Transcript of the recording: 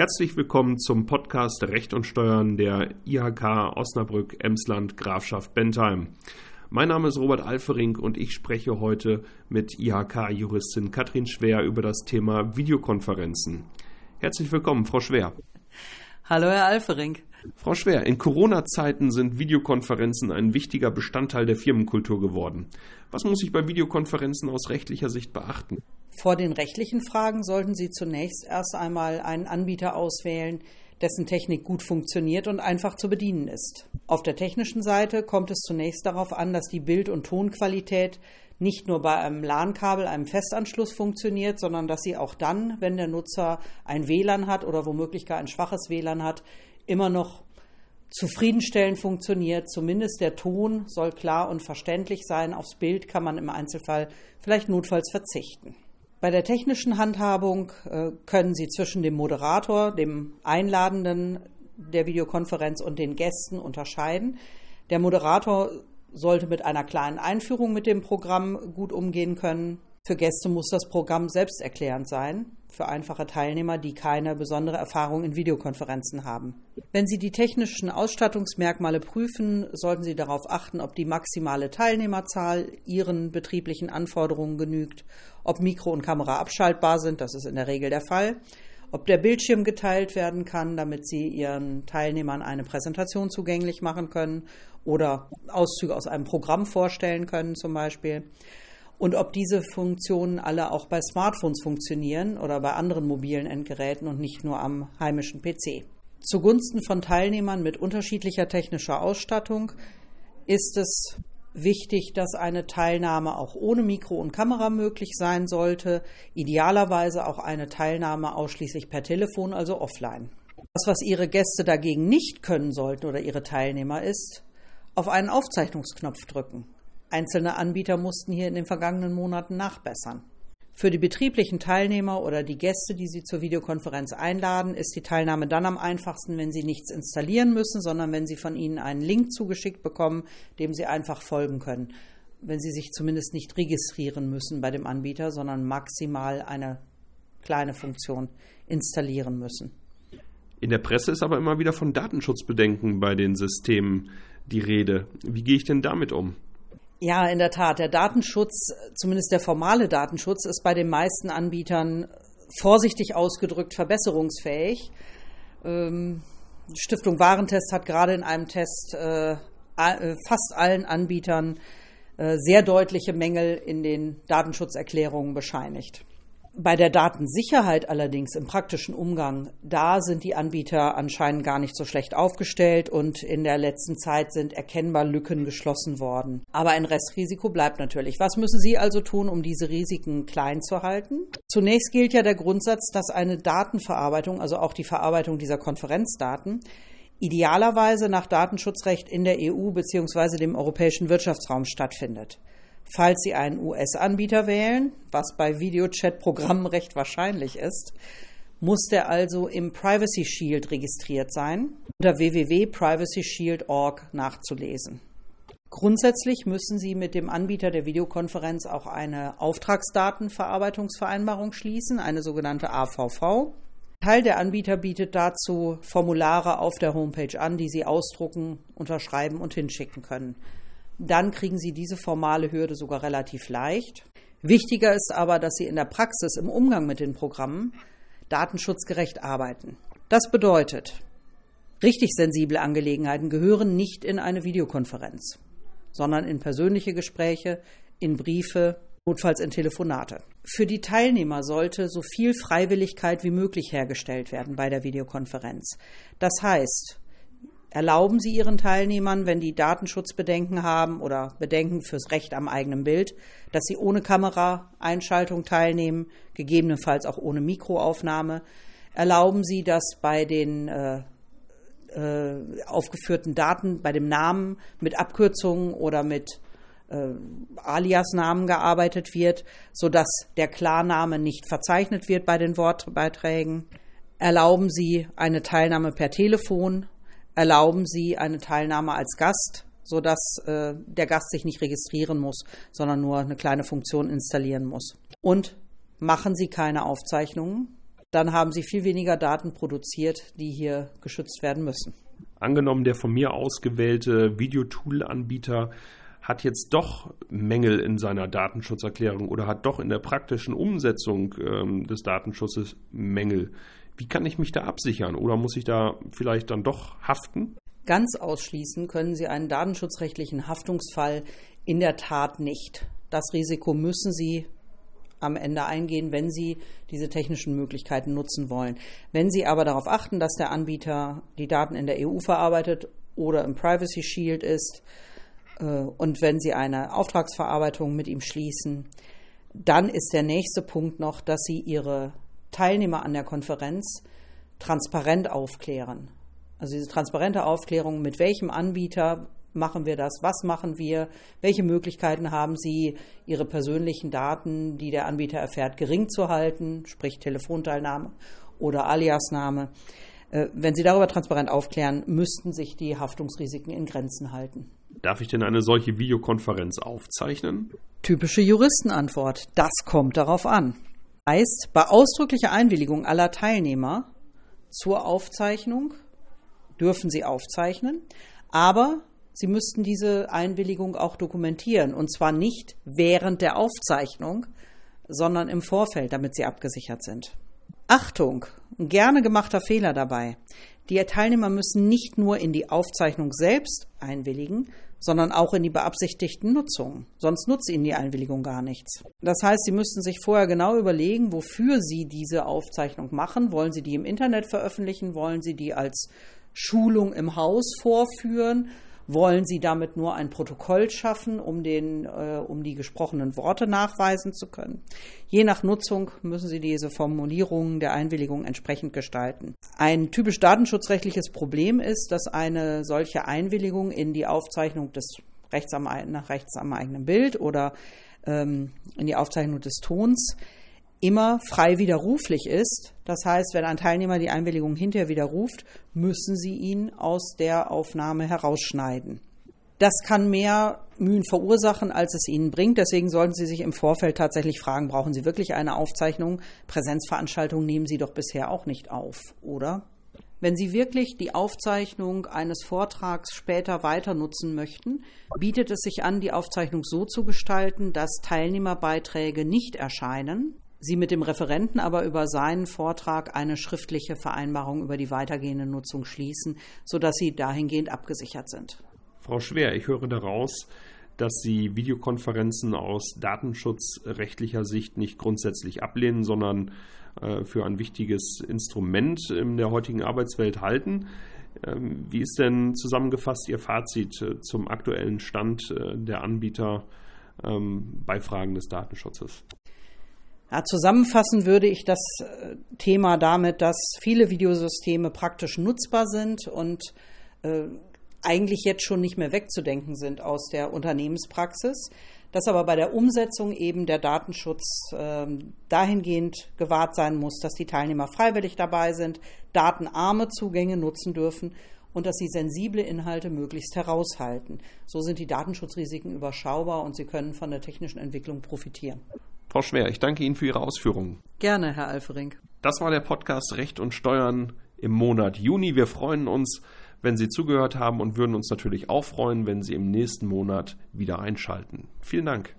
Herzlich willkommen zum Podcast Recht und Steuern der IHK Osnabrück Emsland Grafschaft Bentheim. Mein Name ist Robert Alfering und ich spreche heute mit IHK-Juristin Katrin Schwer über das Thema Videokonferenzen. Herzlich willkommen, Frau Schwer. Hallo, Herr Alfering. Frau Schwer, in Corona-Zeiten sind Videokonferenzen ein wichtiger Bestandteil der Firmenkultur geworden. Was muss ich bei Videokonferenzen aus rechtlicher Sicht beachten? Vor den rechtlichen Fragen sollten Sie zunächst erst einmal einen Anbieter auswählen, dessen Technik gut funktioniert und einfach zu bedienen ist. Auf der technischen Seite kommt es zunächst darauf an, dass die Bild- und Tonqualität nicht nur bei einem LAN-Kabel, einem Festanschluss funktioniert, sondern dass sie auch dann, wenn der Nutzer ein WLAN hat oder womöglich gar ein schwaches WLAN hat, immer noch zufriedenstellend funktioniert. Zumindest der Ton soll klar und verständlich sein. Aufs Bild kann man im Einzelfall vielleicht notfalls verzichten. Bei der technischen Handhabung äh, können Sie zwischen dem Moderator, dem Einladenden der Videokonferenz und den Gästen unterscheiden. Der Moderator sollte mit einer kleinen Einführung mit dem Programm gut umgehen können. Für Gäste muss das Programm selbsterklärend sein, für einfache Teilnehmer, die keine besondere Erfahrung in Videokonferenzen haben. Wenn Sie die technischen Ausstattungsmerkmale prüfen, sollten Sie darauf achten, ob die maximale Teilnehmerzahl Ihren betrieblichen Anforderungen genügt, ob Mikro und Kamera abschaltbar sind, das ist in der Regel der Fall, ob der Bildschirm geteilt werden kann, damit Sie Ihren Teilnehmern eine Präsentation zugänglich machen können oder Auszüge aus einem Programm vorstellen können zum Beispiel. Und ob diese Funktionen alle auch bei Smartphones funktionieren oder bei anderen mobilen Endgeräten und nicht nur am heimischen PC. Zugunsten von Teilnehmern mit unterschiedlicher technischer Ausstattung ist es wichtig, dass eine Teilnahme auch ohne Mikro und Kamera möglich sein sollte. Idealerweise auch eine Teilnahme ausschließlich per Telefon, also offline. Das, was Ihre Gäste dagegen nicht können sollten oder Ihre Teilnehmer ist, auf einen Aufzeichnungsknopf drücken. Einzelne Anbieter mussten hier in den vergangenen Monaten nachbessern. Für die betrieblichen Teilnehmer oder die Gäste, die Sie zur Videokonferenz einladen, ist die Teilnahme dann am einfachsten, wenn Sie nichts installieren müssen, sondern wenn Sie von Ihnen einen Link zugeschickt bekommen, dem Sie einfach folgen können. Wenn Sie sich zumindest nicht registrieren müssen bei dem Anbieter, sondern maximal eine kleine Funktion installieren müssen. In der Presse ist aber immer wieder von Datenschutzbedenken bei den Systemen die Rede. Wie gehe ich denn damit um? Ja, in der Tat. Der Datenschutz, zumindest der formale Datenschutz, ist bei den meisten Anbietern vorsichtig ausgedrückt verbesserungsfähig. Ähm, Stiftung Warentest hat gerade in einem Test äh, äh, fast allen Anbietern äh, sehr deutliche Mängel in den Datenschutzerklärungen bescheinigt. Bei der Datensicherheit allerdings im praktischen Umgang, da sind die Anbieter anscheinend gar nicht so schlecht aufgestellt und in der letzten Zeit sind erkennbar Lücken geschlossen worden. Aber ein Restrisiko bleibt natürlich. Was müssen Sie also tun, um diese Risiken klein zu halten? Zunächst gilt ja der Grundsatz, dass eine Datenverarbeitung, also auch die Verarbeitung dieser Konferenzdaten, idealerweise nach Datenschutzrecht in der EU bzw. dem europäischen Wirtschaftsraum stattfindet. Falls Sie einen US-Anbieter wählen, was bei Videochat-Programmen recht wahrscheinlich ist, muss der also im Privacy Shield registriert sein, unter www.privacyshield.org nachzulesen. Grundsätzlich müssen Sie mit dem Anbieter der Videokonferenz auch eine Auftragsdatenverarbeitungsvereinbarung schließen, eine sogenannte AVV. Teil der Anbieter bietet dazu Formulare auf der Homepage an, die Sie ausdrucken, unterschreiben und hinschicken können dann kriegen Sie diese formale Hürde sogar relativ leicht. Wichtiger ist aber, dass Sie in der Praxis im Umgang mit den Programmen datenschutzgerecht arbeiten. Das bedeutet, richtig sensible Angelegenheiten gehören nicht in eine Videokonferenz, sondern in persönliche Gespräche, in Briefe, notfalls in Telefonate. Für die Teilnehmer sollte so viel Freiwilligkeit wie möglich hergestellt werden bei der Videokonferenz. Das heißt, Erlauben Sie Ihren Teilnehmern, wenn die Datenschutzbedenken haben oder Bedenken fürs Recht am eigenen Bild, dass sie ohne Kameraeinschaltung teilnehmen, gegebenenfalls auch ohne Mikroaufnahme? Erlauben Sie, dass bei den äh, äh, aufgeführten Daten, bei dem Namen mit Abkürzungen oder mit äh, Alias-Namen gearbeitet wird, sodass der Klarname nicht verzeichnet wird bei den Wortbeiträgen? Erlauben Sie eine Teilnahme per Telefon erlauben sie eine Teilnahme als Gast, sodass äh, der Gast sich nicht registrieren muss, sondern nur eine kleine Funktion installieren muss. Und machen Sie keine Aufzeichnungen. dann haben Sie viel weniger Daten produziert, die hier geschützt werden müssen. Angenommen, der von mir ausgewählte Videotool-Anbieter hat jetzt doch Mängel in seiner Datenschutzerklärung oder hat doch in der praktischen Umsetzung ähm, des Datenschutzes Mängel. Wie kann ich mich da absichern oder muss ich da vielleicht dann doch haften? Ganz ausschließen können Sie einen datenschutzrechtlichen Haftungsfall in der Tat nicht. Das Risiko müssen Sie am Ende eingehen, wenn Sie diese technischen Möglichkeiten nutzen wollen. Wenn Sie aber darauf achten, dass der Anbieter die Daten in der EU verarbeitet oder im Privacy Shield ist äh, und wenn Sie eine Auftragsverarbeitung mit ihm schließen, dann ist der nächste Punkt noch, dass Sie Ihre Teilnehmer an der Konferenz transparent aufklären. Also diese transparente Aufklärung, mit welchem Anbieter machen wir das, was machen wir, welche Möglichkeiten haben Sie, Ihre persönlichen Daten, die der Anbieter erfährt, gering zu halten, sprich Telefonteilnahme oder Aliasname. Äh, wenn Sie darüber transparent aufklären, müssten sich die Haftungsrisiken in Grenzen halten. Darf ich denn eine solche Videokonferenz aufzeichnen? Typische Juristenantwort. Das kommt darauf an. Heißt, bei ausdrücklicher Einwilligung aller Teilnehmer zur Aufzeichnung dürfen sie aufzeichnen, aber sie müssten diese Einwilligung auch dokumentieren und zwar nicht während der Aufzeichnung, sondern im Vorfeld, damit sie abgesichert sind. Achtung, gerne gemachter Fehler dabei. Die Teilnehmer müssen nicht nur in die Aufzeichnung selbst einwilligen, sondern auch in die beabsichtigten Nutzungen. Sonst nutzt ihnen die Einwilligung gar nichts. Das heißt, sie müssten sich vorher genau überlegen, wofür sie diese Aufzeichnung machen. Wollen sie die im Internet veröffentlichen? Wollen sie die als Schulung im Haus vorführen? Wollen Sie damit nur ein Protokoll schaffen, um, den, äh, um die gesprochenen Worte nachweisen zu können? Je nach Nutzung müssen Sie diese Formulierungen der Einwilligung entsprechend gestalten. Ein typisch datenschutzrechtliches Problem ist, dass eine solche Einwilligung in die Aufzeichnung des Rechts am, nach Rechts am eigenen Bild oder ähm, in die Aufzeichnung des Tons immer frei widerruflich ist. Das heißt, wenn ein Teilnehmer die Einwilligung hinterher widerruft, müssen Sie ihn aus der Aufnahme herausschneiden. Das kann mehr Mühen verursachen, als es Ihnen bringt. Deswegen sollten Sie sich im Vorfeld tatsächlich fragen, brauchen Sie wirklich eine Aufzeichnung? Präsenzveranstaltungen nehmen Sie doch bisher auch nicht auf, oder? Wenn Sie wirklich die Aufzeichnung eines Vortrags später weiter nutzen möchten, bietet es sich an, die Aufzeichnung so zu gestalten, dass Teilnehmerbeiträge nicht erscheinen, Sie mit dem Referenten aber über seinen Vortrag eine schriftliche Vereinbarung über die weitergehende Nutzung schließen, sodass Sie dahingehend abgesichert sind. Frau Schwer, ich höre daraus, dass Sie Videokonferenzen aus datenschutzrechtlicher Sicht nicht grundsätzlich ablehnen, sondern äh, für ein wichtiges Instrument in der heutigen Arbeitswelt halten. Ähm, wie ist denn zusammengefasst Ihr Fazit äh, zum aktuellen Stand äh, der Anbieter ähm, bei Fragen des Datenschutzes? Ja, zusammenfassen würde ich das äh, Thema damit, dass viele Videosysteme praktisch nutzbar sind und äh, eigentlich jetzt schon nicht mehr wegzudenken sind aus der Unternehmenspraxis, dass aber bei der Umsetzung eben der Datenschutz äh, dahingehend gewahrt sein muss, dass die Teilnehmer freiwillig dabei sind, datenarme Zugänge nutzen dürfen und dass sie sensible Inhalte möglichst heraushalten. So sind die Datenschutzrisiken überschaubar und sie können von der technischen Entwicklung profitieren. Frau Schwer, ich danke Ihnen für Ihre Ausführungen. Gerne, Herr Alfering. Das war der Podcast Recht und Steuern im Monat Juni. Wir freuen uns, wenn Sie zugehört haben und würden uns natürlich auch freuen, wenn Sie im nächsten Monat wieder einschalten. Vielen Dank.